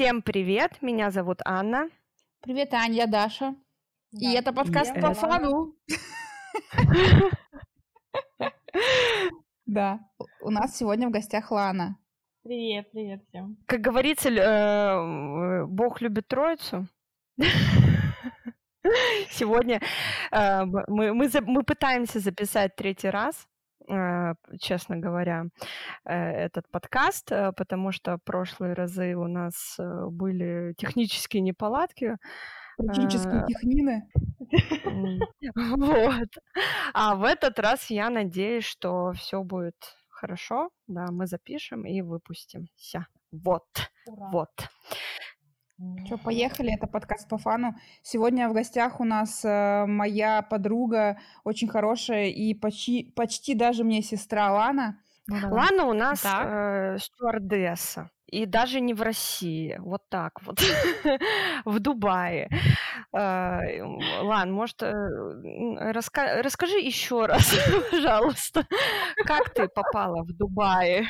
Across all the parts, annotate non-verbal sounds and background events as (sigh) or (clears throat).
Всем привет, меня зовут Анна. Привет, Аня, я Даша. Да. И это подкаст и по фану. (laughs) Да, у нас сегодня в гостях Лана. Привет, привет всем. Как говорится, э, Бог любит Троицу. (laughs) Сегодня э, мы, мы, мы пытаемся записать третий раз, э, честно говоря, этот подкаст, потому что прошлые разы у нас были технические неполадки. Технические технины. (laughs) (laughs) Вот. А в этот раз я надеюсь, что все будет хорошо. Да, мы запишем и выпустимся. Вот. Ура. Вот. Что, поехали, это подкаст по фану. Сегодня в гостях у нас э, моя подруга, очень хорошая и почти, почти даже мне сестра Лана. Ну, Лана у нас э, стюардесса. И даже не в России, вот так вот, (laughs) в Дубае. Э, Лан, может, э, раска расскажи еще раз, (laughs) пожалуйста, как ты попала в Дубае?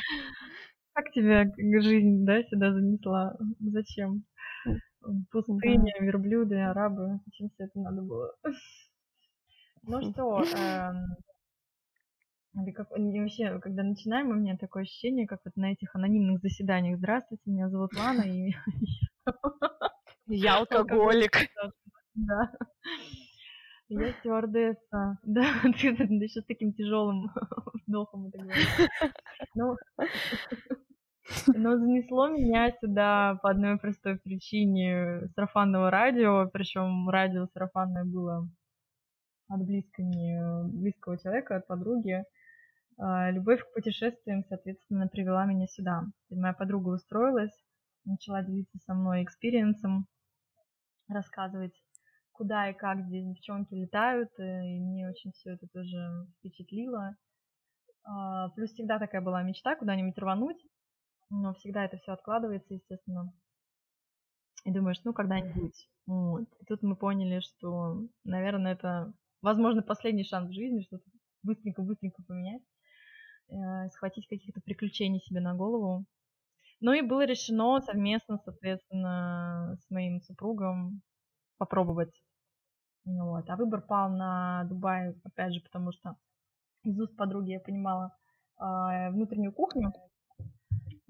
Как тебя жизнь, да, сюда занесла? Зачем? Пустыня, верблюды, арабы. Зачем все это надо было? (laughs) Ну что, эм, или как, вообще, когда начинаем, у меня такое ощущение, как вот на этих анонимных заседаниях. Здравствуйте, меня зовут Лана, и я (laughs) алкоголик. (laughs) Да. Я стюардесса. Да, ты еще с таким тяжелым вдохом это говоришь. Ну, но занесло меня сюда по одной простой причине сарафанного радио, причем радио сарафанное было от близкого, близкого человека, от подруги. А, любовь к путешествиям, соответственно, привела меня сюда. Моя подруга устроилась, начала делиться со мной experience ом, рассказывать, куда и как здесь девчонки летают, э, и мне очень все это тоже впечатлило. А, плюс всегда такая была мечта куда-нибудь рвануть, но всегда это все откладывается, естественно. И думаешь, ну, когда-нибудь. Вот. И тут мы поняли, что, наверное, это, возможно, последний шанс в жизни что-то быстренько-быстренько поменять. Э, схватить каких-то приключений себе на голову. Ну и было решено совместно, соответственно, с моим супругом попробовать. Вот. А выбор пал на Дубай, опять же, потому что из уст подруги я понимала э, внутреннюю кухню.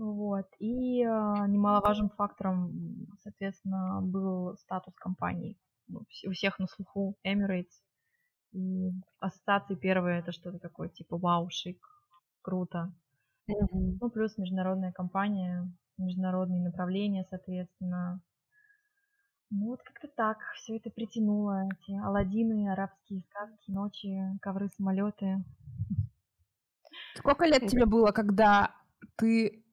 Вот. И э, немаловажным фактором, соответственно, был статус компании. Ну, у всех на слуху Emirates. И ассоциации первые это что-то такое, типа вау, шик, круто. Mm-hmm. Ну, плюс международная компания, международные направления, соответственно. Ну, вот как-то так все это притянуло. Эти Аладдины, арабские сказки, ночи, ковры, самолеты. Сколько лет тебе было, когда ты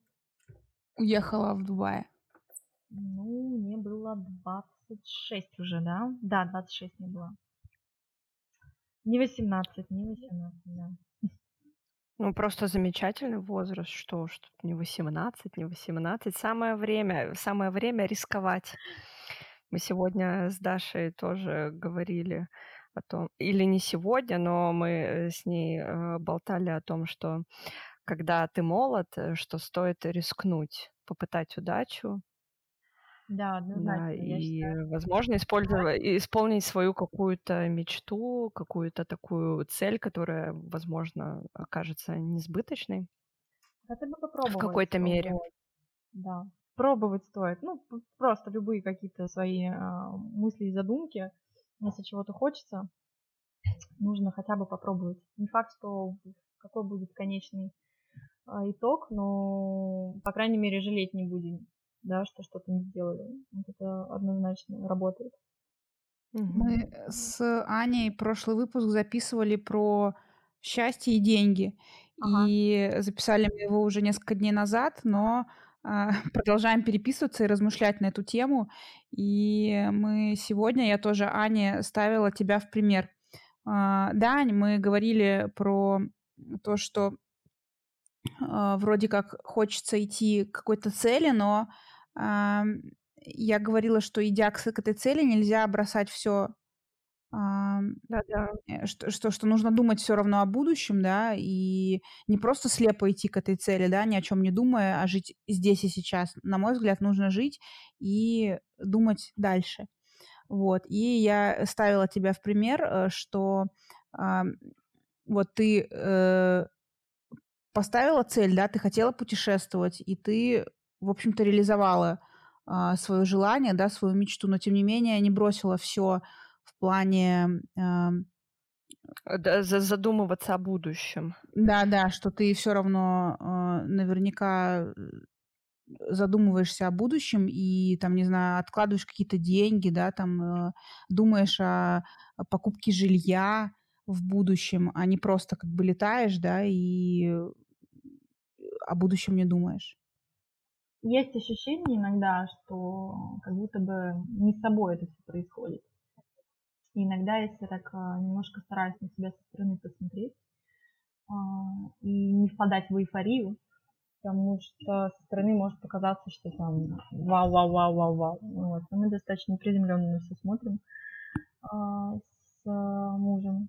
уехала в Дубай? Ну, мне было 26 уже, да? Да, 26 мне было. Не 18, не 18, да. Ну, просто замечательный возраст, что, что не 18, не 18. Самое время, самое время рисковать. Мы сегодня с Дашей тоже говорили о том, или не сегодня, но мы э, с ней э, болтали о том, что когда ты молод, э, что стоит рискнуть, попытать удачу, да, однозначно. Да, и, считаю. возможно, использовать, исполнить свою какую-то мечту, какую-то такую цель, которая, возможно, окажется несбыточной. Хотя бы попробовать. В какой-то мере. Да. Пробовать стоит. Ну, просто любые какие-то свои э, мысли и задумки. Если чего-то хочется, нужно хотя бы попробовать. Не факт, что какой будет конечный э, итог, но, по крайней мере, жалеть не будем да, что что-то не сделали. Вот это однозначно работает. Мы с Аней прошлый выпуск записывали про счастье и деньги. Ага. И записали мы его уже несколько дней назад, но а, (laughs) продолжаем переписываться и размышлять на эту тему. И мы сегодня, я тоже, Ане, ставила тебя в пример. А, да, Ань, мы говорили про то, что а, вроде как хочется идти к какой-то цели, но я говорила, что идя к этой цели, нельзя бросать все Да-да. Э, что, что, что нужно думать все равно о будущем, да, и не просто слепо идти к этой цели, да, ни о чем не думая, а жить здесь и сейчас. На мой взгляд, нужно жить и думать дальше. Вот. И я ставила тебя в пример, э, что э, вот ты э, поставила цель, да, ты хотела путешествовать, и ты, в общем-то, реализовала э, свое желание, да, свою мечту, но тем не менее не бросила все в плане... Э, задумываться о будущем. Да, да, что ты все равно э, наверняка задумываешься о будущем и там, не знаю, откладываешь какие-то деньги, да, там э, думаешь о, о покупке жилья в будущем, а не просто как бы летаешь, да, и о будущем не думаешь. Есть ощущение иногда, что как будто бы не с собой это все происходит. И иногда, если так а, немножко стараюсь на себя со стороны посмотреть а, и не впадать в эйфорию, потому что со стороны может показаться, что там вау-вау-вау-вау-вау. Вот. Но мы достаточно приземленно на все смотрим а, с мужем.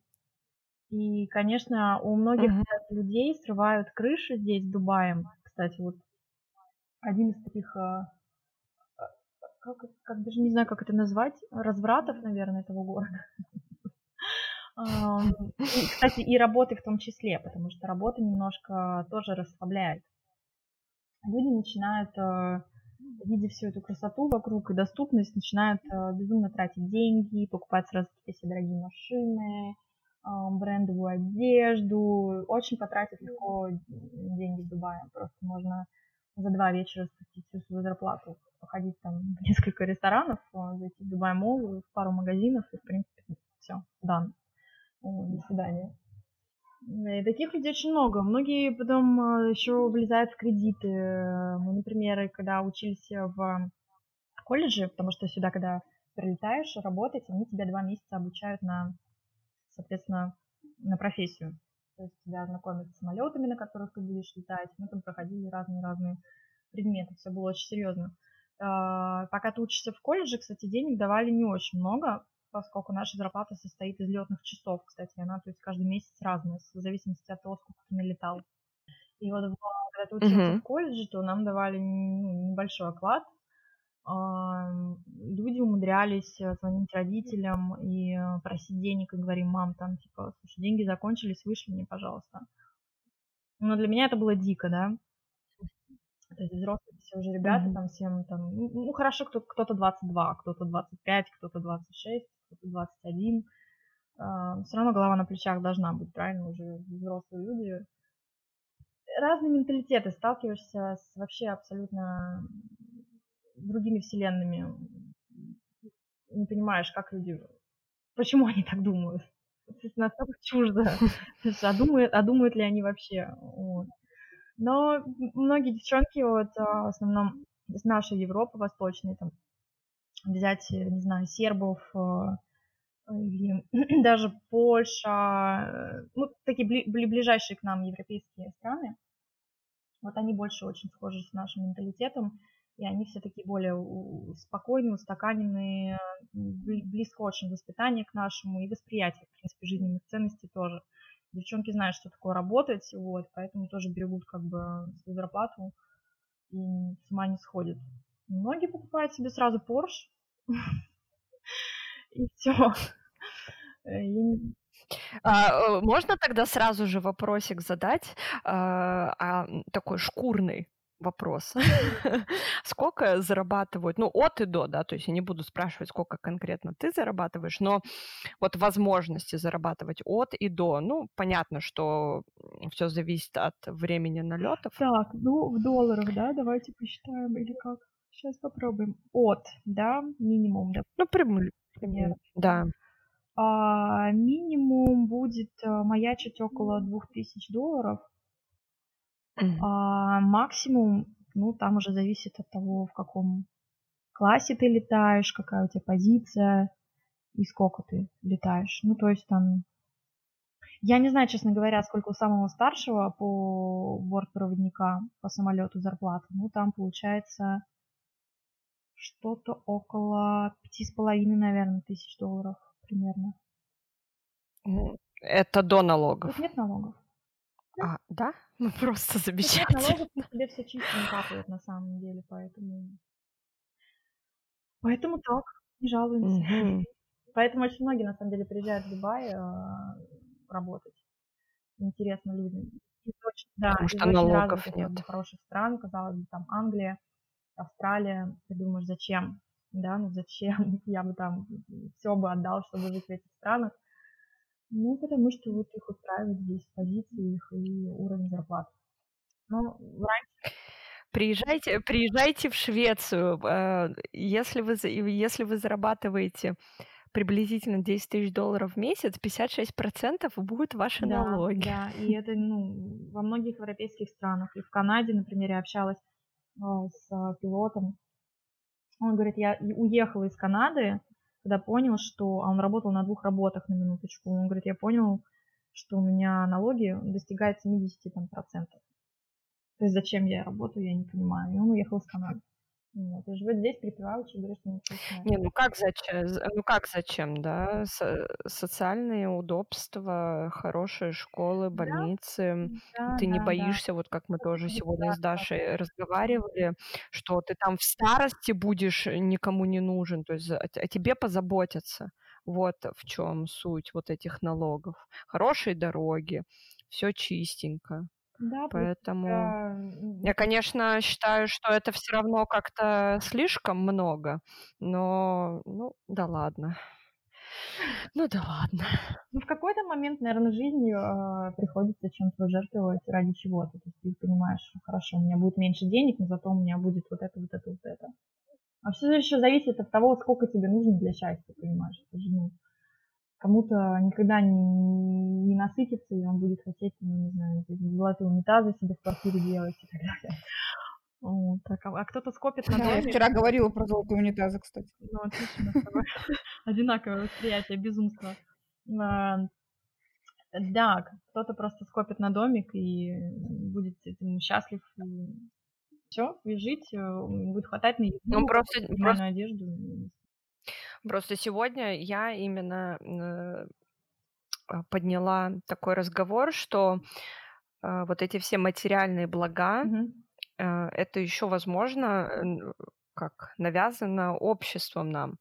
И, конечно, у многих uh-huh. людей срывают крыши здесь, в Дубае. Кстати, вот один из таких как, как даже не знаю, как это назвать, развратов, наверное, этого города. (laughs) Кстати, и работы в том числе, потому что работа немножко тоже расслабляет. Люди начинают, э, видя всю эту красоту вокруг и доступность, начинают безумно тратить деньги, покупать сразу какие-то себе дорогие машины, брендовую одежду. Очень потратить легко деньги в Дубае. Просто можно за два вечера спустить всю свою зарплату походить там (laughs) в несколько ресторанов, а, зайти в Дубай Мол, в пару магазинов, и, в принципе, все, дан. До свидания. И таких людей очень много. Многие потом а, еще влезают в кредиты. Мы, например, когда учились в колледже, потому что сюда, когда прилетаешь работать, они тебя два месяца обучают на, соответственно, на профессию. То есть тебя знакомят с самолетами, на которых ты будешь летать. Мы там проходили разные-разные предметы. Все было очень серьезно. А, пока ты учишься в колледже, кстати, денег давали не очень много, поскольку наша зарплата состоит из летных часов, кстати, она то есть каждый месяц разная, в зависимости от того, сколько ты налетал. И вот когда ты учился uh-huh. в колледже, то нам давали ну, небольшой оклад. А, люди умудрялись э, звонить родителям и э, просить денег, и говорим, мам, там, типа, слушай, деньги закончились, вышли мне, пожалуйста. Но для меня это было дико, да. То есть взрослые все уже ребята, mm-hmm. там всем там, ну, ну хорошо, кто, кто-то 22, кто-то 25, кто-то 26, кто-то 21. Uh, все равно голова на плечах должна быть, правильно, уже взрослые люди. Разные менталитеты, сталкиваешься с вообще абсолютно другими вселенными. Не понимаешь, как люди, почему они так думают. Это настолько чуждо. (laughs) А думают, а думают ли они вообще? Вот. Но многие девчонки, вот а, в основном из нашей Европы восточной, там, взять, э, не знаю, сербов а, или (clears throat) даже Польша, э, ну, такие бли- ближайшие к нам европейские страны, вот они больше очень схожи с нашим менталитетом, и они все такие более спокойные, устаканенные, близко очень воспитание к нашему и восприятие, в принципе, жизненных ценностей тоже девчонки знают, что такое работать, вот, поэтому тоже берегут как бы свою зарплату и с ума не сходят. Многие покупают себе сразу Porsche, (laughs) и все. Э, а, э, можно тогда сразу же вопросик задать, а, а, такой шкурный? Вопрос. (laughs) сколько зарабатывают, ну, от и до, да, то есть я не буду спрашивать, сколько конкретно ты зарабатываешь, но вот возможности зарабатывать от и до, ну, понятно, что все зависит от времени налетов. Так, ну, в долларах, да, давайте посчитаем, или как? Сейчас попробуем. От, да, минимум, да. Ну, прямой, пример. Да. А, минимум будет а, маячить около 2000 долларов. А максимум, ну, там уже зависит от того, в каком классе ты летаешь, какая у тебя позиция и сколько ты летаешь. Ну, то есть там... Я не знаю, честно говоря, сколько у самого старшего по бортпроводника по самолету зарплата. Ну, там получается что-то около пяти с половиной, наверное, тысяч долларов примерно. Это до налогов. Тут нет налогов. А, да? Ну просто замечательно. налогов, тебе все чисто капает на самом деле, поэтому... Поэтому так, не жалуемся. Мгм. (laughs) Поэтому очень многие, на самом деле, приезжают в Дубай а, работать. Интересно людям. Из очень, да, Потому из что очень налогов бы, нет. хороших стран, казалось бы, там Англия, Австралия. Ты думаешь, зачем? Да, ну зачем? (laughs) Я бы там все бы отдал, чтобы жить в этих странах. Ну, потому что вот их устраивает здесь позиции их и уровень зарплат. Ну, раньше Приезжайте, приезжайте в Швецию. э, Если вы, если вы зарабатываете приблизительно 10 тысяч долларов в месяц, 56% будут ваши Да, налоги. да, и (laughs) это ну, во многих европейских странах. И в Канаде, например, я общалась а, с а, пилотом. Он говорит, я и уехал из Канады, когда понял, что... А он работал на двух работах на минуточку. Он говорит, я понял, что у меня налоги достигают 70 там, процентов. То есть зачем я работаю, я не понимаю. И он уехал из Канады. Вот, и живет здесь, припеваючи, и говорит, что ничего не Не, ну как зачем? Ну как зачем, да? Со- социальные удобства, хорошие школы, Да, больницы. да, Ты не да, да. боишься, вот как мы Это тоже сегодня с так. Дашей разговаривали, что ты там в старости будешь никому не нужен, то есть о тебе позаботятся. Вот в чем суть вот этих налогов. Хорошие дороги, все чистенько. Да, Поэтому я, м, я, конечно, считаю, что это все равно как-то слишком много, но ну да ладно. Ну да ладно. Ну, в какой-то момент, наверное, жизни э, приходится чем-то жертвовать ради чего-то. То есть ты понимаешь, что хорошо, у меня будет меньше денег, но зато у меня будет вот это, вот это, вот это. А все еще зависит от того, сколько тебе нужно для счастья, понимаешь? Это же, ну, кому-то никогда не, не насытится, и он будет хотеть, ну, не знаю, эти золотые унитазы себе в квартире делать и так далее. Вот, так, а, а кто-то скопит на Да, я доме, вчера говорила про золотые унитазы, кстати. ну, отлично, одинаковое восприятие безумства. А, Да, кто-то просто скопит на домик и будет этим счастлив. И все, и жить, э, будет хватать на еду, Ну просто, просто, нормальную одежду. Просто сегодня я именно а, подняла такой разговор, что э, вот эти все материальные блага, э, это еще возможно, как навязано обществом нам,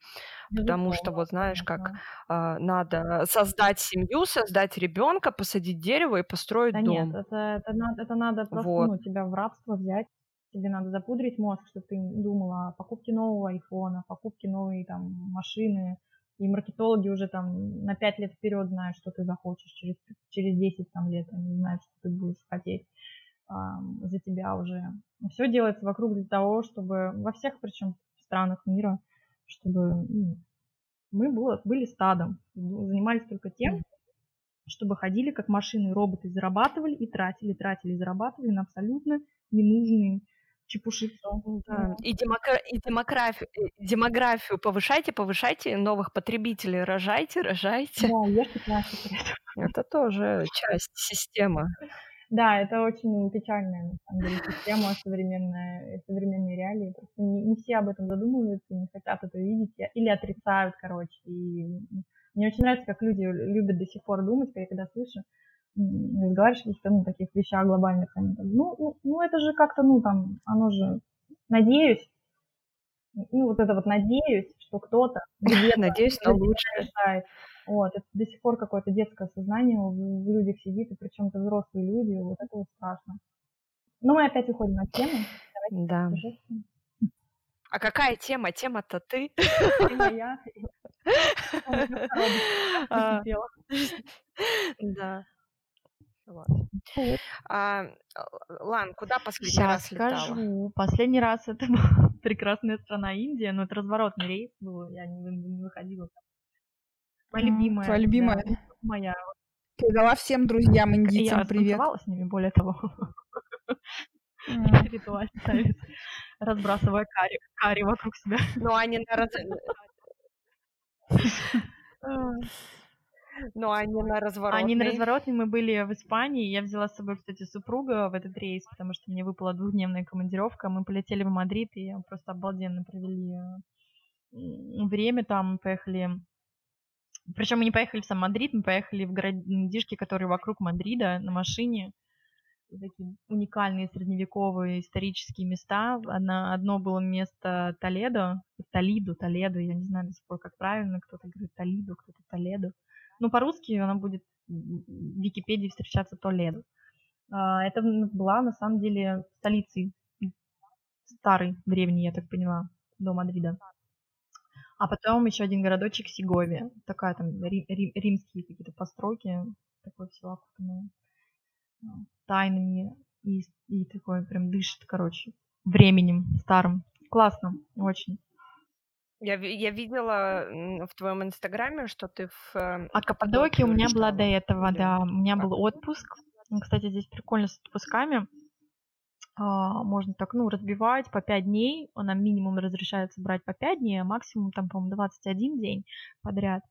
потому что вот знаешь, как конечно. а, надо создать семью, создать ребенка, посадить дерево и построить Да нет, дом. это, это, надо, это надо просто Вот. ну, тебя в рабство взять. Тебе надо запудрить мозг, чтобы ты думала о покупке нового айфона, покупке новой там машины. И маркетологи уже там на 5 лет вперед знают, что ты захочешь. Через, через 10 там, лет они знают, что ты будешь хотеть ам, за тебя уже. Все делается вокруг для того, чтобы во всех причем странах мира, чтобы ну, мы было, были стадом, занимались только тем, чтобы ходили как машины роботы, зарабатывали и тратили, тратили зарабатывали на абсолютно ненужные чепушиться. Да. И, демокра- и демографию, демографию повышайте, повышайте, новых потребителей рожайте, рожайте. Да, ешьте пластик. Это тоже часть системы. Да, это очень печальная, на самом деле, система современная, современные реалии. Просто не, не все об этом задумываются, не хотят это видеть или отрицают, короче. И мне очень нравится, как люди любят до сих пор думать, когда я когда слышу, разговариваешь каких-то ну, таких вещах глобальных. Они там, ну, ну, ну, это же как-то, ну, там, оно же, надеюсь, ну, вот это вот надеюсь, что кто-то (laughs) где-то Надеюсь на тебя лучшее. решает. Вот, это до сих пор какое-то детское сознание в, в людях сидит, и причем это взрослые люди, вот это вот страшно. Но мы опять уходим от темы. Давайте Да. А какая тема? Тема-то ты. Я (laughs) А. (laughs) Да. Вот. А, э, Лан, куда последний Сейчас раз летала? скажу. Последний раз это была (laughs) прекрасная страна Индия, но это разворотный рейс был, я не, не выходила. Моя любимая. твоя да, любимая. моя. Передала всем друзьям Я индийцам привет. танцевала с ними, более того. (laughs) Ритуальный танец, разбрасывая карри, карри вокруг себя. Ну, они на раз... (laughs) Ну, они на разворотный. Они на разворотной, мы были в Испании. Я взяла с собой, кстати, супруга в этот рейс, потому что мне выпала двухдневная командировка. Мы полетели в Мадрид и просто обалденно провели время там. Поехали Причем мы не поехали в сам Мадрид, мы поехали в городишки, которые вокруг Мадрида на машине. Такие уникальные средневековые исторические места. Одно, одно было место Толедо, Толиду, Толедо, я не знаю до сих пор, как правильно, кто-то говорит Толиду, кто-то Толедо. Но по-русски она будет в Википедии встречаться Толедо. А, это была на самом деле столицей старой, древней, я так поняла, до Мадрида. А потом еще один городочек Сеговия. Такая там рим, рим, римские какие-то постройки. Такое все окутанное тайнами. И, и такое прям дышит, короче, временем старым. Классно, очень. Я, я видела в твоем инстаграме, что ты в... Э, а Каппадокия у меня была до этого, да. У меня был отпуск. Кстати, здесь прикольно с отпусками. А, можно так, ну, разбивать по 5 дней. Она минимум разрешается брать по 5 дней, а максимум там, по-моему, 21 день подряд.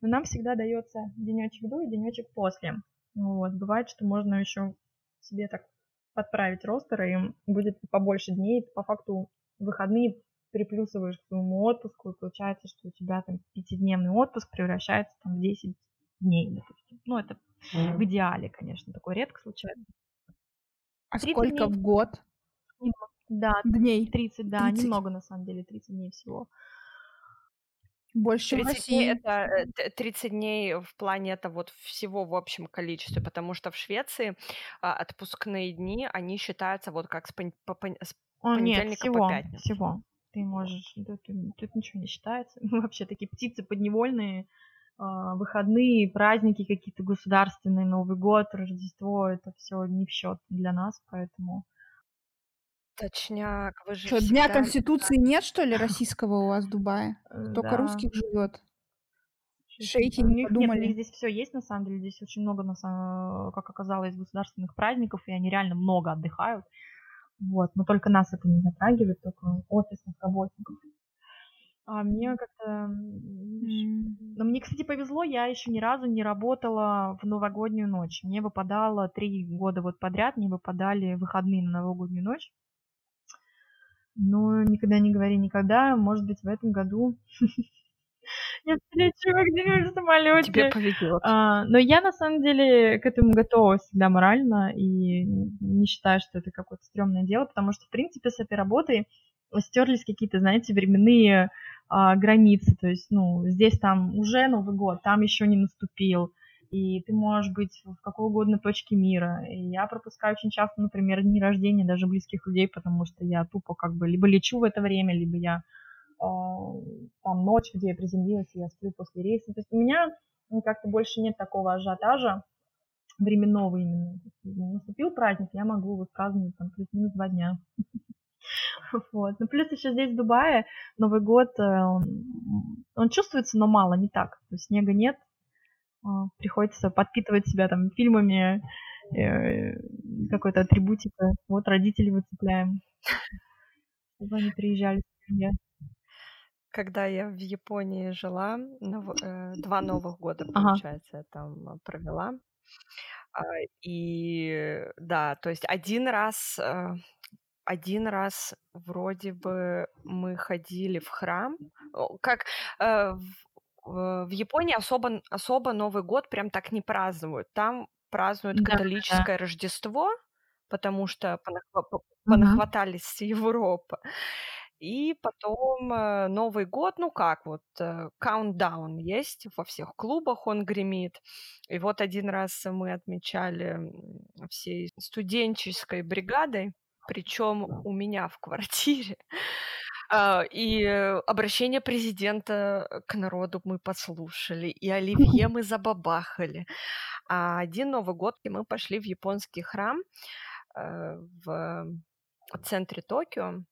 Но нам всегда дается денечек до и денечек после. Вот. Бывает, что можно еще себе так подправить ростер, и будет побольше дней. По факту выходные приплюсываешь к своему отпуску, и получается, что у тебя там пятидневный отпуск превращается там в 10 дней, допустим. Ну, это mm. в идеале, конечно, такое редко случается. А сколько дней. в год? Да, дней. 30, да, 30. немного на самом деле, 30 дней всего. Больше, чем 30 России. дней это 30 э, дней в плане это вот всего в общем количестве, потому что в Швеции а, отпускные дни, они считаются вот как с, пон- по, пон- с О, нет, всего, по пятницу. всего. Ты можешь, тут, тут ничего не считается. (laughs) Мы вообще такие птицы подневольные, а, выходные, праздники какие-то государственные, Новый год, Рождество, это все не в счет для нас, поэтому... Точняк, вы же Что, всегда... Дня Конституции нет, что ли, (laughs) российского у вас в Дубае? Э, Только да. русских живет. Шейки не подумали. Нет, здесь все есть, на самом деле. Здесь очень много, на самом, как оказалось, государственных праздников, и они реально много отдыхают. Вот, но только нас это не затрагивает, только офисных работников. А мне как-то... Mm. Но мне, кстати, повезло, я еще ни разу не работала в новогоднюю ночь. Мне выпадало три года вот подряд, мне выпадали выходные на новогоднюю ночь. Но никогда не говори никогда. Может быть, в этом году (laughs) я встречу где-нибудь в самолете. Тебе повезет. А, но я на самом деле к этому готова всегда морально и не считаю, что это какое-то стрёмное дело, потому что, в принципе, с этой работой стерлись какие-то, знаете, временные а, границы. То есть, ну, здесь там уже Новый год, там еще не наступил. И ты можешь быть в какой угодно точке мира. И я пропускаю очень часто, например, дни рождения даже близких людей, потому что я тупо как бы либо лечу в это время, либо я там ночь, где я приземлилась, и я сплю после рейса. То есть у меня ну, как-то больше нет такого ажиотажа временного именно. Наступил праздник, я могу высказывать там плюс-минус два дня. (laughs) Вот. Ну, плюс еще здесь, в Дубае, Новый год, э, он, он чувствуется, но мало, не так. То есть снега нет, а, приходится подпитывать себя там фильмами, э, какой-то атрибутикой. Вот родителей выцепляем, чтобы они приезжали в семье. Когда я в Японии жила, нов... э, два Новых года, получается, ага. я там провела. А, и да, то есть один раз э, один раз вроде бы мы ходили в храм, как э, в, Японии особо, особо Новый год прям так не празднуют. Там празднуют да, католическое да. Рождество, потому что понахва- понахватались с Европы. И потом э, Новый год, ну как, вот каунтдаун э, есть во всех клубах, он гремит. И вот один раз мы отмечали всей студенческой бригадой причем у меня в квартире. (laughs) А, и обращение президента к народу мы послушали, и оливье (laughs) мы забабахали. А один Новый год мы пошли в японский храм э, в центре Токио,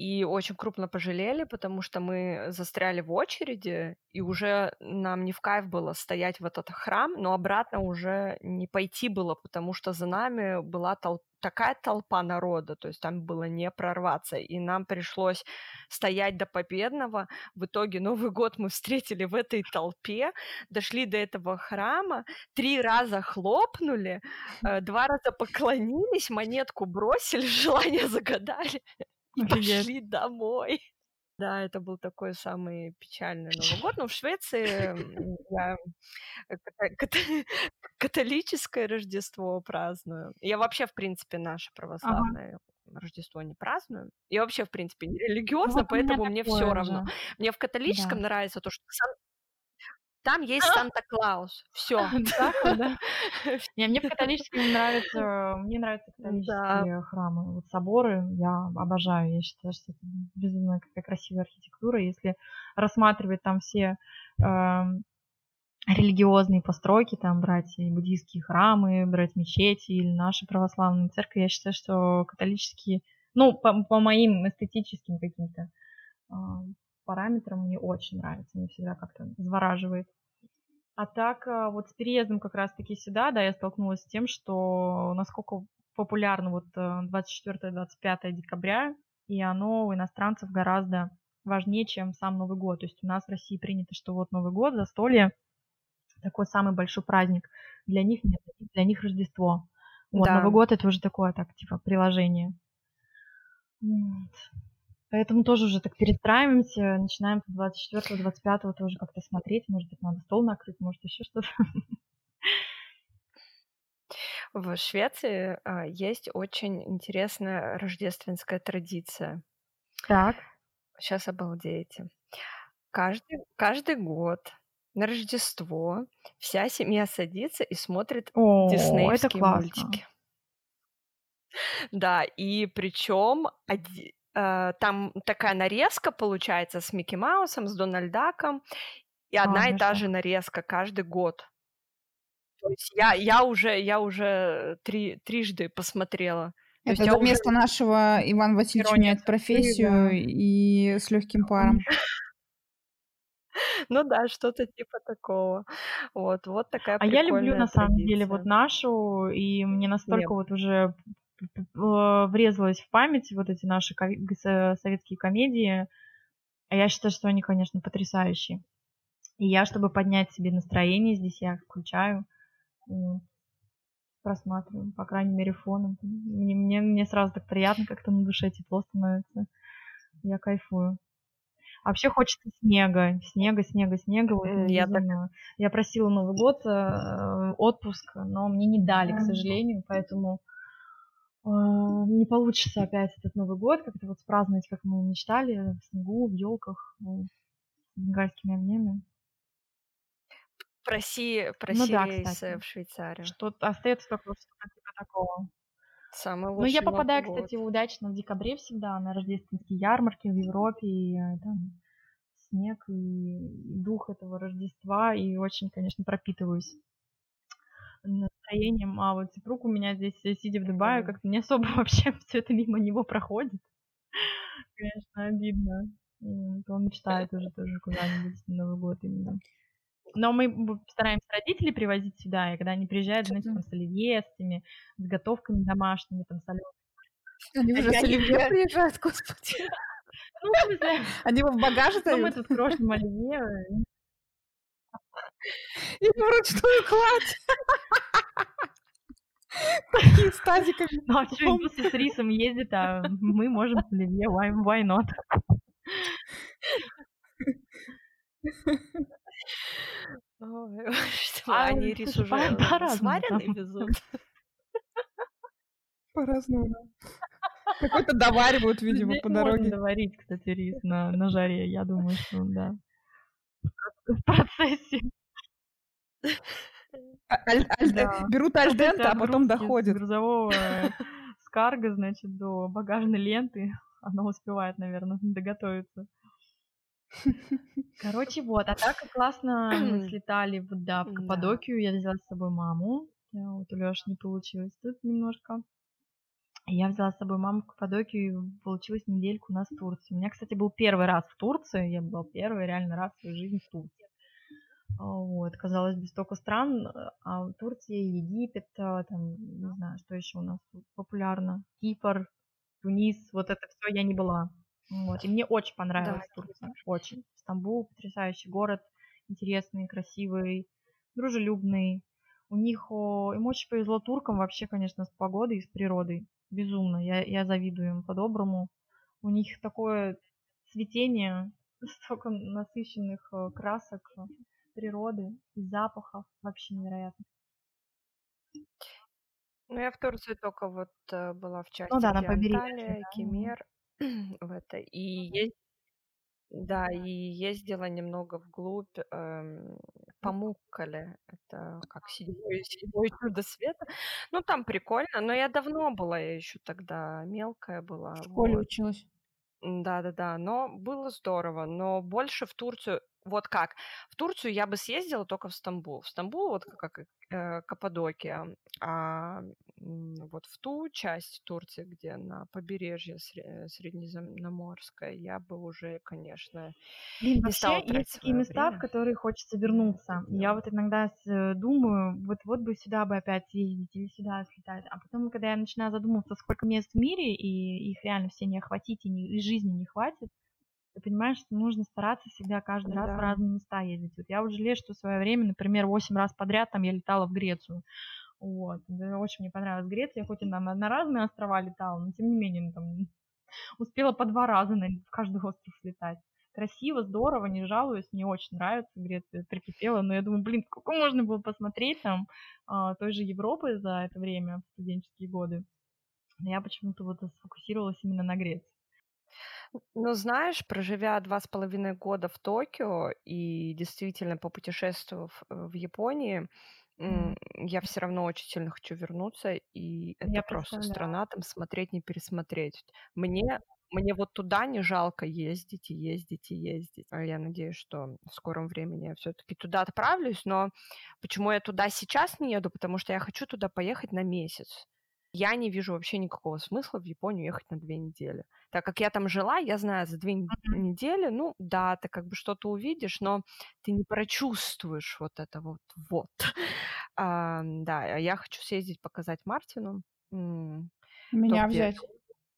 и очень крупно пожалели, потому что мы застряли в очереди, и уже нам не в кайф было стоять в этот храм, но обратно уже не пойти было, потому что за нами была толпа такая толпа народа, то есть там было не прорваться, и нам пришлось стоять до победного. В итоге Новый год мы встретили в этой толпе, дошли до этого храма, три раза хлопнули, э, два раза поклонились, монетку бросили, (laughs) желание загадали и пошли домой. Да, это был такой самый печальный Новый год. Но в Швеции я (laughs) католическое Рождество праздную. Я вообще, в принципе, наше православное Рождество не праздную. Я вообще, в принципе, не религиозна, ну, поэтому мне все равно. Мне в католическом нравится то, что там есть Санта-Клаус. Все. (laughs) (laughs) Не, мне в католическом нравится, мне нравятся католические храмы. Вот соборы я обожаю. Я считаю, что это безумно какая красивая архитектура. Если рассматривать там все эм, религиозные постройки, там брать и буддийские храмы, брать мечети или наши православные церкви, я считаю, что католические, ну, по, по моим эстетическим каким-то э, параметрам мне очень нравится, мне всегда как-то завораживает. А так, а, вот с переездом как раз-таки сюда, да, я столкнулась с тем, что насколько популярно вот 24-25 э, декабря, и оно у иностранцев гораздо важнее, чем сам Новый год. То есть у нас в России принято, что вот Новый год, застолье, такой самый большой праздник. Для них нет, для них Рождество. Вот, да. Новый год это уже такое, так, типа, приложение. Вот. Поэтому тоже уже так перестраиваемся, начинаем с 24-25 тоже как-то смотреть, может быть, надо стол накрыть, может, еще что-то. В Швеции а, есть очень интересная рождественская традиция. Так. Сейчас обалдеете. Каждый, каждый год на Рождество вся семья садится и смотрит О, диснеевские мультики. Да, и причем э, там такая нарезка получается с Микки Маусом, с Дональдаком, и одна а, и та же нарезка каждый год. То есть я, я уже, я уже три, трижды посмотрела. То Это вместо уже... нашего Иван Васильевич меняет профессию да. и с легким паром. (laughs) Ну да, что-то типа такого. Вот, вот такая А я люблю на самом деле вот нашу, и мне настолько вот уже врезалась в память вот эти наши советские комедии. А я считаю, что они, конечно, потрясающие. И я, чтобы поднять себе настроение, здесь я включаю, просматриваю, по крайней мере, фоном. Мне, мне, мне сразу так приятно, как-то на душе тепло становится. Я кайфую. Вообще хочется снега, снега, снега, снега. Вот, я, так... я просила Новый год, э, отпуск, но мне не дали, к сожалению, поэтому э, не получится опять этот Новый год как-то вот праздновать, как мы мечтали, в снегу, в елках, ну, с бенгальскими огнями. Проси, проси ну, да, кстати. в Швейцарию. Что остается только что-то типа такого. Самый лучший Ну, я попадаю, Новый кстати, год. удачно в декабре всегда на рождественские ярмарки в Европе, и э, там снег, и дух этого Рождества, и очень, конечно, пропитываюсь настроением. А вот супруг у меня здесь, э, сидя в Дубае, как-то не особо (laughs) вообще все это мимо него проходит. Конечно, обидно. Он мечтает уже тоже куда-нибудь на Новый год именно. Но мы стараемся родителей привозить сюда, и когда они приезжают, знаете, там с оливье, с этими заготовками домашними, там солеными. Они уже (laughs) с оливье приезжают, (laughs) господи. Ну, Они его в багаже Ну, мы тут крошим оливье. И вручную кладь. Такие с тазиками. (laughs) Ну, а что, если с рисом ездит, а мы можем с оливье, why, why not? (laughs) что (laughs) а, они рис уже сваренный везут. По-разному. Какой-то доваривают, видимо, по дороге. доварить, кстати, рис на, на жаре. Я думаю, что да. В процессе. А, берут альдента, а (laughs) (laughs) потом доходит. грузового (laughs) скарга, значит, до багажной ленты. Она успевает, наверное, доготовиться. Короче, вот. А так классно мы (clears throat) слетали вот, да, в Каппадокию. Я взяла с собой маму. Вот у Лёши не получилось тут немножко. Я взяла с собой маму в Каппадокию, и получилось недельку у нас в Турции. У меня, кстати, был первый раз в Турции. Я была первый реально раз в своей жизни в Турции. Вот, казалось бы, столько стран, а в Турции, Египет, а, там, не знаю, что еще у нас популярно, Кипр, Тунис, вот это все я не была. Вот. И мне очень понравилась да, Турция. Очень. Стамбул потрясающий город, интересный, красивый, дружелюбный. У них о, им очень повезло туркам вообще, конечно, с погодой и с природой. Безумно. Я, я завидую им по-доброму. У них такое цветение, (laughs) столько насыщенных э, красок э, природы и запахов. Вообще невероятно. Ну, я в Турции только вот э, была в части, Ну да, на побережье, Анталия, да. Кемер, (clears throat) в это, и есть, да, и ездила немного вглубь эм, Памуккале, это как седьмое, седьмое чудо света. Ну, там прикольно, но я давно была, я еще тогда мелкая была, В школе вот. училась. Да-да-да, но было здорово. Но больше в Турцию... Вот как? В Турцию я бы съездила только в Стамбул. В Стамбул вот как э, Каппадокия. А вот в ту часть Турции, где на побережье Средиземноморское, я бы уже, конечно, Блин, не вообще стала есть такие места, время. в которые хочется вернуться. Я вот иногда э, думаю, вот вот бы сюда бы опять съездить или сюда слетать. А потом, когда я начинаю задумываться, сколько мест в мире, и их реально все не охватить, и, не, и жизни не хватит, ты понимаешь, что нужно стараться всегда каждый раз да. в разные места ездить. Вот я вот жалею, что в свое время, например, 8 раз подряд там я летала в Грецию. Вот. Очень мне понравилась Греция, хоть и на, на разные острова летала, но тем не менее ну, там, (laughs) успела по два раза на в каждый остров слетать. Красиво, здорово, не жалуюсь, мне очень нравится Греция, прикипела, но я думаю, блин, сколько можно было посмотреть там а, той же Европы за это время, в студенческие годы. Но я почему-то вот сфокусировалась именно на Греции. Ну, знаешь, проживя два с половиной года в Токио и действительно попутешествовав э, в Японии, я все равно очень сильно хочу вернуться, и это Я просто страна, там смотреть, не пересмотреть. Мне мне вот туда не жалко ездить и ездить и ездить. А я надеюсь, что в скором времени я все таки туда отправлюсь, но почему я туда сейчас не еду? Потому что я хочу туда поехать на месяц. Я не вижу вообще никакого смысла в Японию ехать на две недели. Так как я там жила, я знаю, за две недели, ну да, ты как бы что-то увидишь, но ты не прочувствуешь вот это вот вот. (laughs) А, да, я хочу съездить показать Мартину. Меня взять.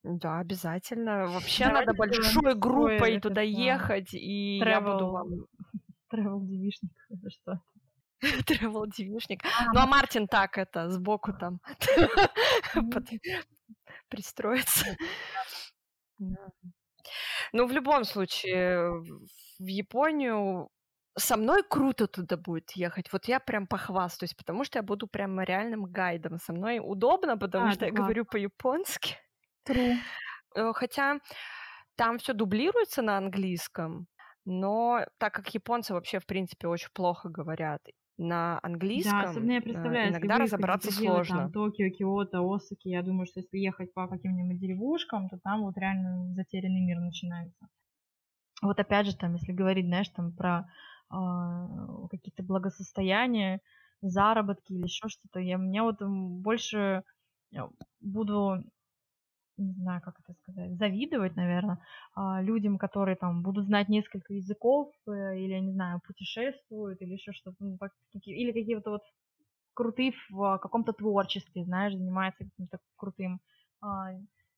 Да, обязательно. Вообще Давайте надо большой группой туда ехать, и travel, я буду вам... (laughs) Travel девишник, (laughs) что? (laughs) Travel девишник. Ну, а Мартин так это, сбоку там (laughs) (laughs) пристроится. Ну, в любом случае, в Японию со мной круто туда будет ехать. Вот я прям похвастаюсь, потому что я буду прям реальным гайдом. Со мной удобно, потому а, что я говорю по-японски. Э, хотя там все дублируется на английском, но так как японцы вообще, в принципе, очень плохо говорят на английском, да, особенно я э, представляю, иногда разобраться сложно. Там, Токио, Киото, Осаки, я думаю, что если ехать по каким-нибудь деревушкам, то там вот реально затерянный мир начинается. Вот опять же, там, если говорить, знаешь, там про э, какие-то благосостояния, заработки или еще что-то, я мне вот больше э, буду не знаю, как это сказать, завидовать, наверное, а, людям, которые там будут знать несколько языков, э, или, я не знаю, путешествуют, или еще что-то, ну, или какие-то вот крутые в каком-то творчестве, знаешь, занимаются каким-то крутым а,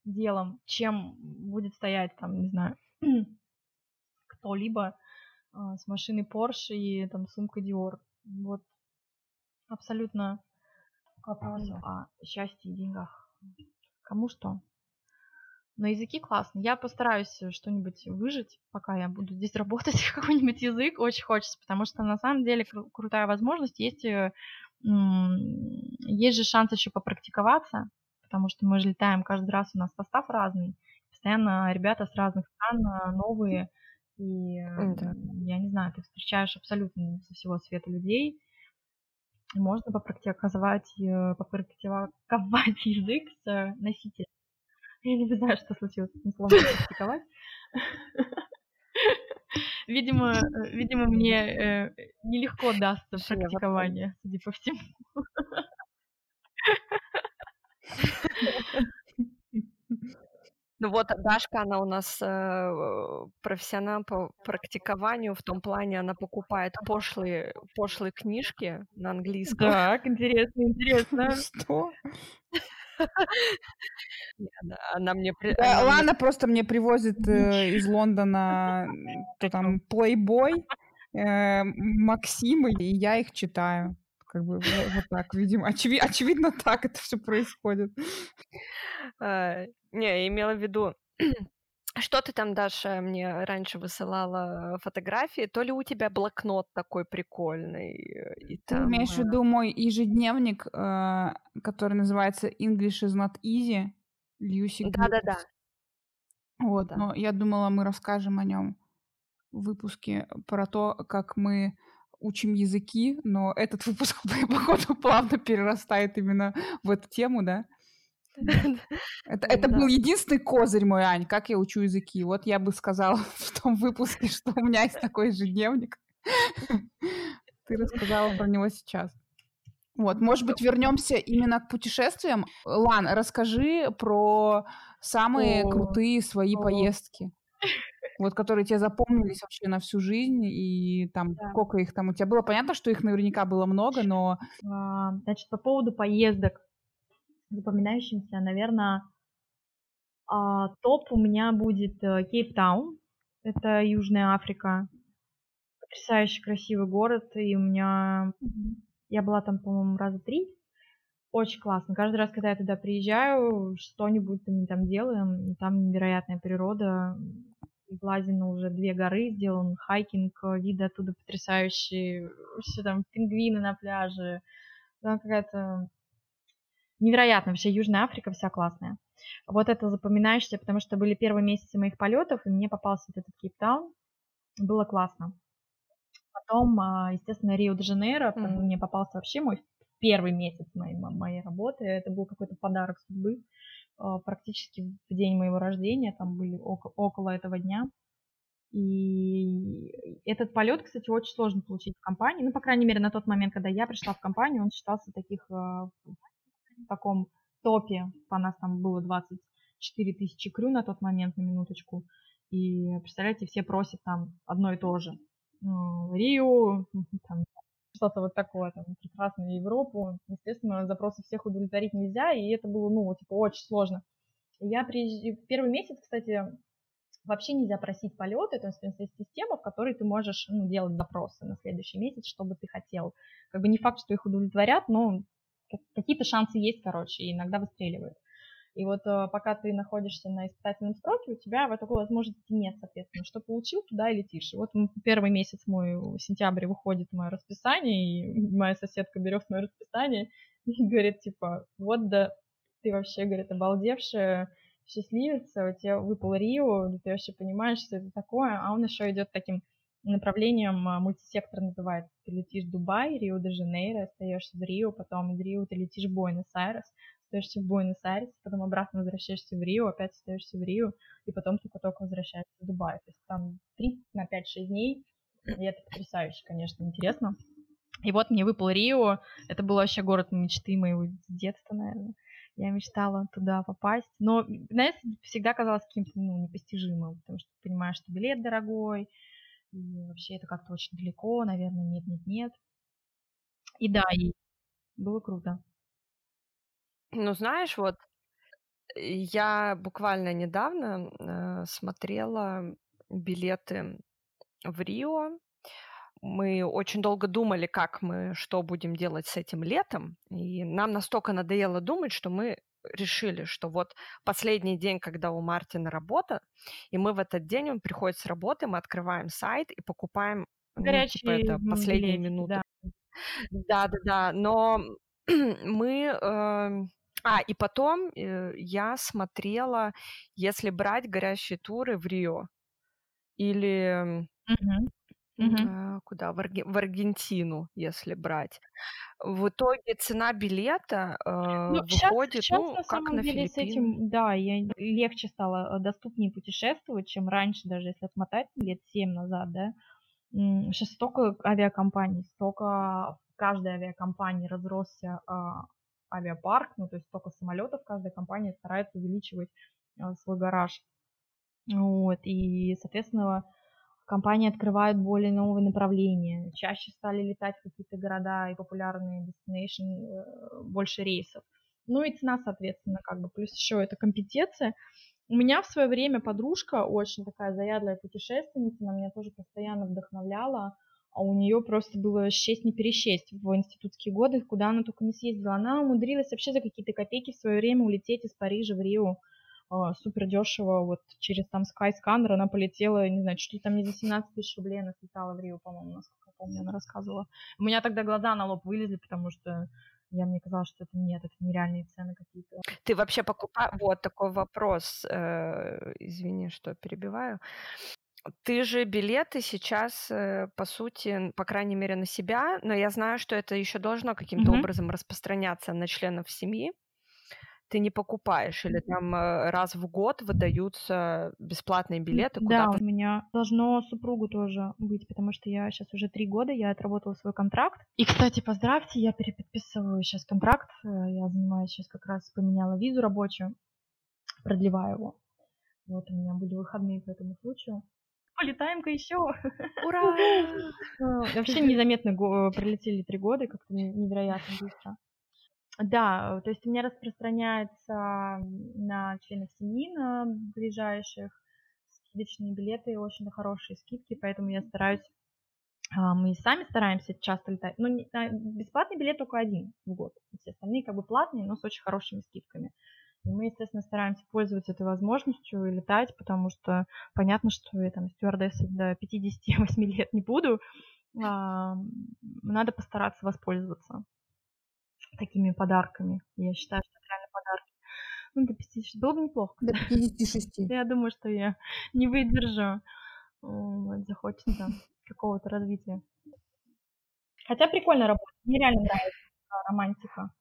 делом, чем будет стоять там, не знаю, (clears throat) кто-либо а, с машиной Porsche и там сумкой Dior. Вот абсолютно к вопросу о счастье и деньгах. Кому что? Но языки классные. Я постараюсь что-нибудь выжить, пока я буду здесь работать, (laughs) какой-нибудь язык очень хочется, потому что на самом деле кру- крутая возможность. Есть, э, есть же шанс еще попрактиковаться, потому что мы же летаем каждый раз, у нас состав разный. Постоянно ребята с разных стран а, новые, и да. я не знаю, ты встречаешь абсолютно со всего света людей, можно попрактиковать, э, попрактиковать (laughs) язык с носителем. Я не знаю, что случилось с этим словом практиковать. Видимо, видимо, мне э, нелегко дастся практикование, судя по всему. Ну вот Дашка, она у нас э, профессионал по практикованию, в том плане она покупает пошлые, пошлые книжки на английском. Так, интересно, интересно. (laughs) Что? Она мне... Да, Лана просто мне привозит э, из (laughs) Лондона то там Playboy, э, Максимы, и я их читаю. Как бы вот так, видимо. Очеви- очевидно, так это все происходит. А, не, я имела в виду Что ты там, Даша, мне раньше высылала фотографии? То ли у тебя блокнот такой прикольный? Э, и ты там... имеешь в виду мой ежедневник, э, который называется English is not easy? Люси Да-да-да. Вот, да. но я думала, мы расскажем о нем в выпуске про то, как мы учим языки, но этот выпуск, (laughs) походу, (laughs) плавно перерастает именно в эту тему, да? (laughs) Это, это был единственный козырь мой, Ань, как я учу языки. Вот я бы сказала (laughs) в том выпуске, что у меня есть такой ежедневник. (laughs) Ты рассказала про него сейчас. Вот, может быть, вернемся именно к путешествиям. Лан, расскажи про самые О, крутые свои О. поездки. Вот, которые тебе запомнились вообще на всю жизнь, и там да. сколько их там у тебя было. Понятно, что их наверняка было много, но... А, значит, по поводу поездок запоминающимся, наверное, а, топ у меня будет э, Кейптаун. Это Южная Африка. Потрясающе красивый город. И у меня... Я была там, по-моему, раза три. Очень классно. Каждый раз, когда я туда приезжаю, что-нибудь мы там делаем. И там невероятная природа. Влазила уже на две горы, сделала hiking, виды оттуда потрясающие. Все там пингвины на пляже. Там какая-то невероятно, вообще Южная Африка вся классная. Вот это запоминаешься, потому что были первые месяцы моих полетов, и мне попался вот этот Кейптаун. Было классно. Потом, а, естественно, Рио-де-Жанейро, mm-hmm. мне попался вообще мой первый месяц моей, моей работы. Это был какой-то подарок судьбы. А, практически в день моего рождения, там были около, около этого дня. И этот полет, кстати, очень сложно получить в компании. Ну, по крайней мере, на тот момент, когда я пришла в компанию, он считался таких а, таком топе, по нас там было 24 тысячи крю на тот момент, на минуточку, и, представляете, все просят там одно и то же. Рио, (laughs) там, что-то вот такое, там, прекрасную Европу. Естественно, запросы всех удовлетворить нельзя, и это было, ну, типа, очень сложно. Я приезжаю... Первый месяц, кстати, вообще нельзя просить полеты, то есть есть система, в которой ты можешь ну, делать запросы на следующий месяц, что бы ты хотел. Как бы не факт, что их удовлетворят, но какие-то шансы есть, короче, и иногда выстреливают. И вот э, пока ты находишься на испытательном сроке, у тебя вот такой возможности нет, соответственно. Что получил, туда и летишь. И вот первый месяц мой, в сентябре, выходит мое расписание, и моя соседка берет мое расписание (laughs) и говорит, типа, вот да, ты вообще, говорит, обалдевшая, счастливица, у тебя выпал Рио, ты вообще понимаешь, что это такое, а он еще идет таким направлением а, мультисектор называется. Ты летишь в Дубай, Рио-де-Жанейро, остаешься в Рио, потом из Рио ты летишь в Буэнос-Айрес, остаешься в Буэнос-Айресе, потом обратно возвращаешься в Рио, опять остаешься в Рио, и потом только-только возвращаешься в Дубай. То есть там 3 на 5-6 дней, и это потрясающе, конечно, интересно. И вот мне выпал Рио, это был вообще город мечты моего детства, наверное. Я мечтала туда попасть, но, знаете, всегда казалось каким-то ну, непостижимым, потому что понимаешь, что билет дорогой, и вообще это как-то очень далеко, наверное, нет, нет, нет. И да, и было круто. Ну, знаешь, вот я буквально недавно э, смотрела билеты в Рио. Мы очень долго думали, как мы что будем делать с этим летом, и нам настолько надоело думать, что мы решили, что вот последний день, когда у Мартина работа, и мы в этот день, он приходит с работы, мы открываем сайт и покупаем Горячие ну, типа, это последние минуты. Да, да, да. Но (clears throat) мы... Э, а, и потом э, я смотрела, если брать горящие туры в Рио или... Угу. Угу. Куда? В, Арги- в Аргентину, если брать. В итоге цена билета э, ну, выходит, сейчас, ну, на как на деле Филиппины. с этим, да, я легче стало э, доступнее путешествовать, чем раньше, даже если отмотать лет 7 назад, да. Сейчас столько авиакомпаний, столько в каждой авиакомпании разросся э, авиапарк, ну, то есть столько самолетов, каждая компания старается увеличивать э, свой гараж. Вот, и, соответственно, компании открывают более новые направления, чаще стали летать в какие-то города и популярные destination, э, больше рейсов. Ну и цена, соответственно, как бы, плюс еще это компетенция. У меня в свое время подружка, очень такая заядлая путешественница, она меня тоже постоянно вдохновляла, а у нее просто было счесть не пересчесть в институтские годы, куда она только не съездила. Она умудрилась вообще за какие-то копейки в свое время улететь из Парижа в Рио супер дешево, вот через там Skyscanner она полетела, не знаю, чуть ли там не за 17 тысяч рублей она слетала в Рио, по-моему, насколько я помню, она рассказывала. У меня тогда глаза на лоб вылезли, потому что я мне казалось, что это нет, это нереальные цены какие-то. Ты вообще покупаешь... Вот такой вопрос. Э, извини, что перебиваю. Ты же билеты сейчас, э, по сути, по крайней мере, на себя, но я знаю, что это еще должно каким-то mm-hmm. образом распространяться на членов семьи. Ты не покупаешь, или там э, раз в год выдаются бесплатные билеты куда-то? Да, у меня должно супругу тоже быть, потому что я сейчас уже три года, я отработала свой контракт. И, кстати, поздравьте, я переподписываю сейчас контракт, э, я занимаюсь сейчас как раз, поменяла визу рабочую, продлеваю его. Вот у меня были выходные по этому случаю полетаем-ка еще. Ура! (laughs) Вообще (laughs) незаметно пролетели три года, как-то невероятно быстро. Да, то есть у меня распространяется на членов семьи, на ближайших скидочные билеты, очень хорошие скидки, поэтому я стараюсь, а, мы сами стараемся часто летать, но бесплатный билет только один в год, все остальные как бы платные, но с очень хорошими скидками. И мы, естественно, стараемся пользоваться этой возможностью и летать, потому что понятно, что я там стюардессой до 58 лет не буду. А, надо постараться воспользоваться такими подарками. Я считаю, что это реально подарки. Ну, до 56. Было бы неплохо. До 56. Я думаю, что я (laughs) не выдержу. Вот, захочется какого-то развития. Хотя прикольно работать. Мне реально нравится романтика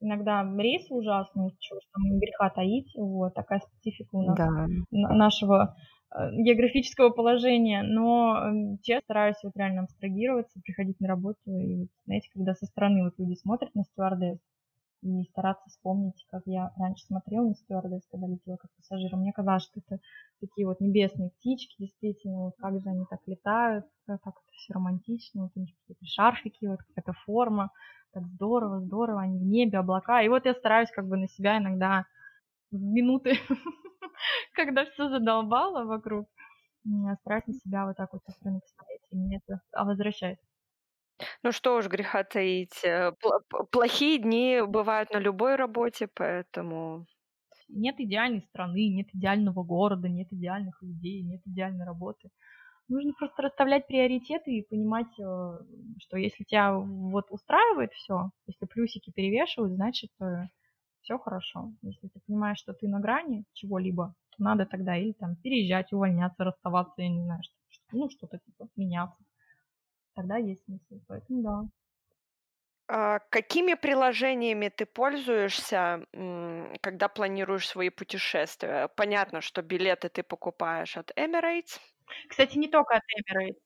иногда рейсы ужасные, чего там греха таить, вот, такая специфика у нас, да. нашего географического положения, но честно стараюсь вот реально абстрагироваться, приходить на работу, и, знаете, когда со стороны вот люди смотрят на стюардесс, и стараться вспомнить, как я раньше смотрела на стюардесс, когда летела как пассажир. Мне казалось, что это такие вот небесные птички, действительно, вот как же они так летают, как это все романтично, вот у них какие-то шарфики, вот какая-то форма, так здорово, здорово, они в небе, облака. И вот я стараюсь как бы на себя иногда минуты, (laughs) когда все задолбало вокруг, стараюсь на себя вот так вот со стороны посмотреть, и мне это возвращает. Ну что уж греха таить. Э, плохие дни бывают на любой работе, поэтому... Нет идеальной страны, нет идеального города, нет идеальных людей, нет идеальной работы. Нужно просто расставлять приоритеты и понимать, э, что если тебя вот устраивает все, если плюсики перевешивают, значит э, все хорошо. Если ты понимаешь, что ты на грани чего-либо, то надо тогда или там переезжать, увольняться, расставаться, я не знаю, что, ну что-то типа меняться. Тогда есть смысл, поэтому да. А какими приложениями ты пользуешься, когда планируешь свои путешествия? Понятно, что билеты ты покупаешь от Emirates, кстати, не только от Emirates.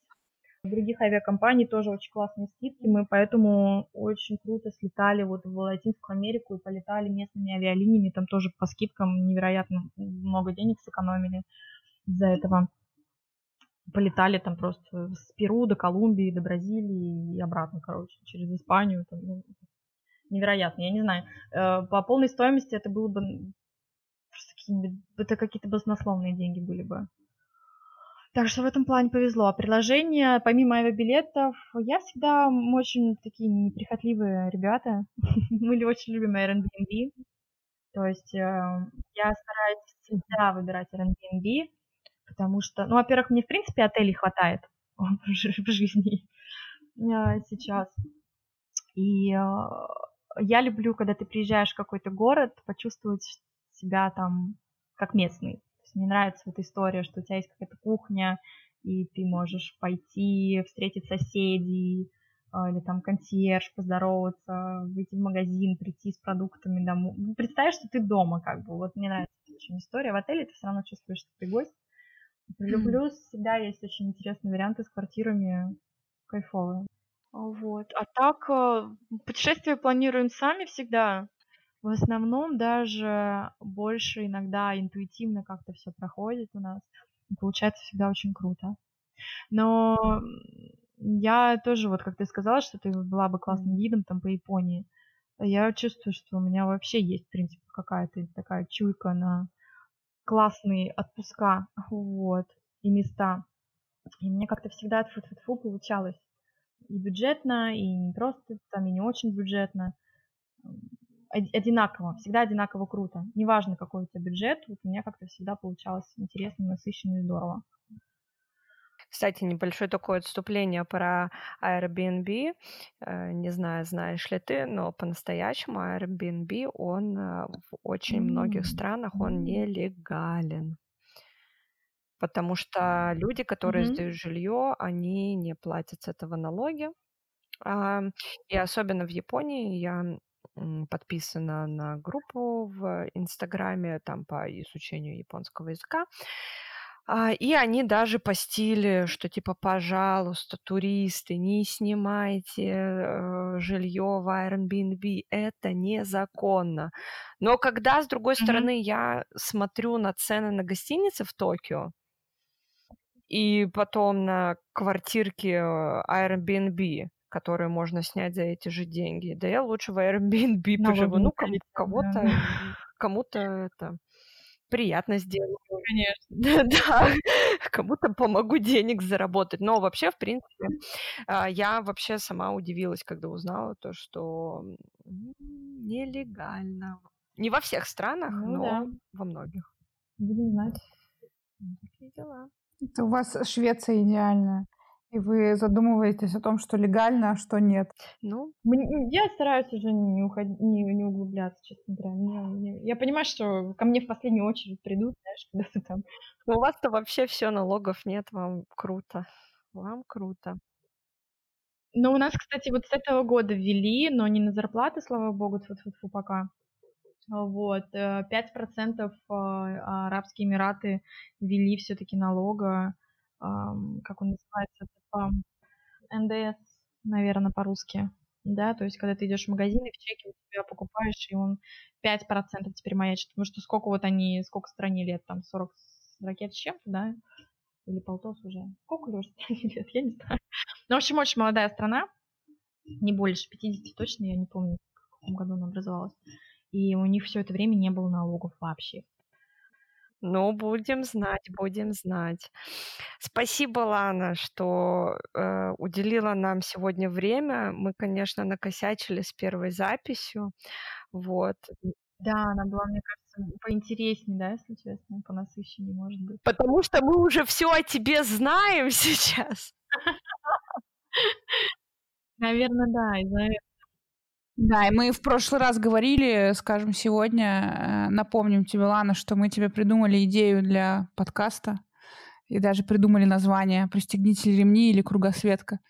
Других авиакомпаний тоже очень классные скидки. Мы поэтому очень круто слетали вот в Латинскую Америку и полетали местными авиалиниями. Там тоже по скидкам невероятно много денег сэкономили из-за этого. Полетали там просто с Перу до Колумбии, до Бразилии и обратно, короче, через Испанию. Там, ну, невероятно, я не знаю. Э, по полной стоимости это было бы это какие-то баснословные деньги были бы. Так что в этом плане повезло. А приложение, помимо авиабилетов, я всегда очень такие неприхотливые ребята. (laughs) Мы очень любим Airbnb. То есть э, я стараюсь всегда выбирать Airbnb, потому что, ну, во-первых, мне, в принципе, отелей хватает (laughs) в жизни э, сейчас. И э, я люблю, когда ты приезжаешь в какой-то город, почувствовать себя там как местный мне нравится вот история, что у тебя есть какая-то кухня, и ты можешь пойти встретить соседей, а, или там консьерж, поздороваться, выйти в магазин, прийти с продуктами домой. Ну, представь, что ты дома, как бы. Вот мне нравится очень история. В отеле ты все равно чувствуешь, что ты гость. Люблю, всегда есть очень интересные варианты с квартирами, кайфовые. Вот. А так, э, путешествия планируем сами всегда. В основном даже больше иногда интуитивно как-то все проходит у нас. И получается всегда очень круто. Но я тоже, вот как ты сказала, что ты была бы классным гидом там по Японии. Я чувствую, что у меня вообще есть, в принципе, какая-то такая чуйка на классные отпуска, вот, и места. И мне как-то всегда фу -фу -фу получалось. И бюджетно, и не просто там, и не очень бюджетно одинаково, всегда одинаково круто. Неважно, какой у тебя бюджет, вот у меня как-то всегда получалось интересно, насыщенно и здорово. Кстати, небольшое такое отступление про Airbnb. Э, не знаю, знаешь ли ты, но по-настоящему Airbnb, он э, в очень многих странах, он нелегален. Потому что люди, которые Мгм. сдают жилье, они не платят с этого налоги. И особенно в Японии я подписана на группу в Инстаграме там по изучению японского языка. А, и они даже постили, что типа, пожалуйста, туристы, не снимайте э, жилье в Airbnb, это незаконно. Но когда, с другой Мгм. стороны, я смотрю на цены на гостиницы в Токио, и потом на квартирки э, Airbnb, которые можно снять за эти же деньги. Да я лучше в Airbnb (laughs) Налоги поживу. Ну, ком- пролетят, кого-то, да. кому-то это приятно сделаю. Конечно. (laughs) Да, кому-то помогу денег заработать. Но вообще, в принципе, а, я вообще сама удивилась, когда узнала то, что нелегально. Не во всех странах, Ну но да. во многих. Будем знать. Ну, Такие дела. Это у вас Швеция идеальная. И вы задумываетесь о том, что легально, а что нет. Ну, Я стараюсь уже не уходить, не, не углубляться, честно говоря. Мне- мне- я понимаю, что ко мне в последнюю очередь придут, знаешь, когда ты там. ну, у вас-то вообще все налогов нет, вам круто. Вам круто. Но у нас, кстати, вот с этого года ввели, но не на зарплаты, слава богу, тьфу -тьфу -тьфу, пока. Вот, э, 5% а, Арабские Эмираты ввели все-таки налога, как он называется, типа НДС, наверное, по-русски. Да, то есть, когда ты идешь в магазин и в чеке у тебя покупаешь, и он 5% теперь маячит. Потому что сколько вот они, сколько стране лет, там 40 с ракет с чем-то, да? Или полтос уже. Сколько ли уже стране лет, я не знаю. Ну, в общем, очень молодая страна, не больше 50 точно, я не помню, в каком году она образовалась. И у них все это время не было налогов вообще. Ну, будем знать, будем знать. Спасибо, Лана, что э, уделила нам сегодня время. Мы, конечно, накосячили с первой записью. Вот. Да, она была, мне кажется, поинтереснее, да, если честно, понасыщеннее, может быть. Потому что мы уже все о тебе знаем (laughs) сейчас. (laughs) Наверное, да, из-за этого. Да, и мы в прошлый раз говорили, скажем, сегодня, э, напомним тебе, Лана, что мы тебе придумали идею для подкаста и даже придумали название «Пристегните ремни» или «Кругосветка»,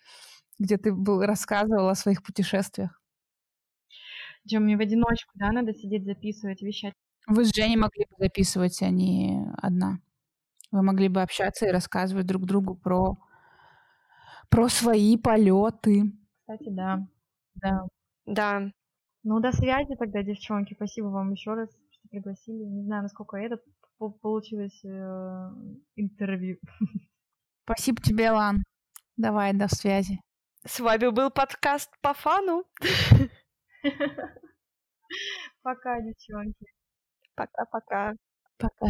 где ты был, рассказывал о своих путешествиях. Чё, мне в одиночку, да, надо сидеть, записывать, вещать? Вы с Женей могли бы записывать, а не одна. Вы могли бы общаться и рассказывать друг другу про, про свои полеты. Кстати, да. Да. Да. Ну, до связи тогда, девчонки. Спасибо вам еще раз, что пригласили. Не знаю, насколько это по- получилось э, интервью. Спасибо тебе, Лан. Давай, до связи. С вами был подкаст по фану. (laughs) Пока, девчонки. Пока-пока. Пока.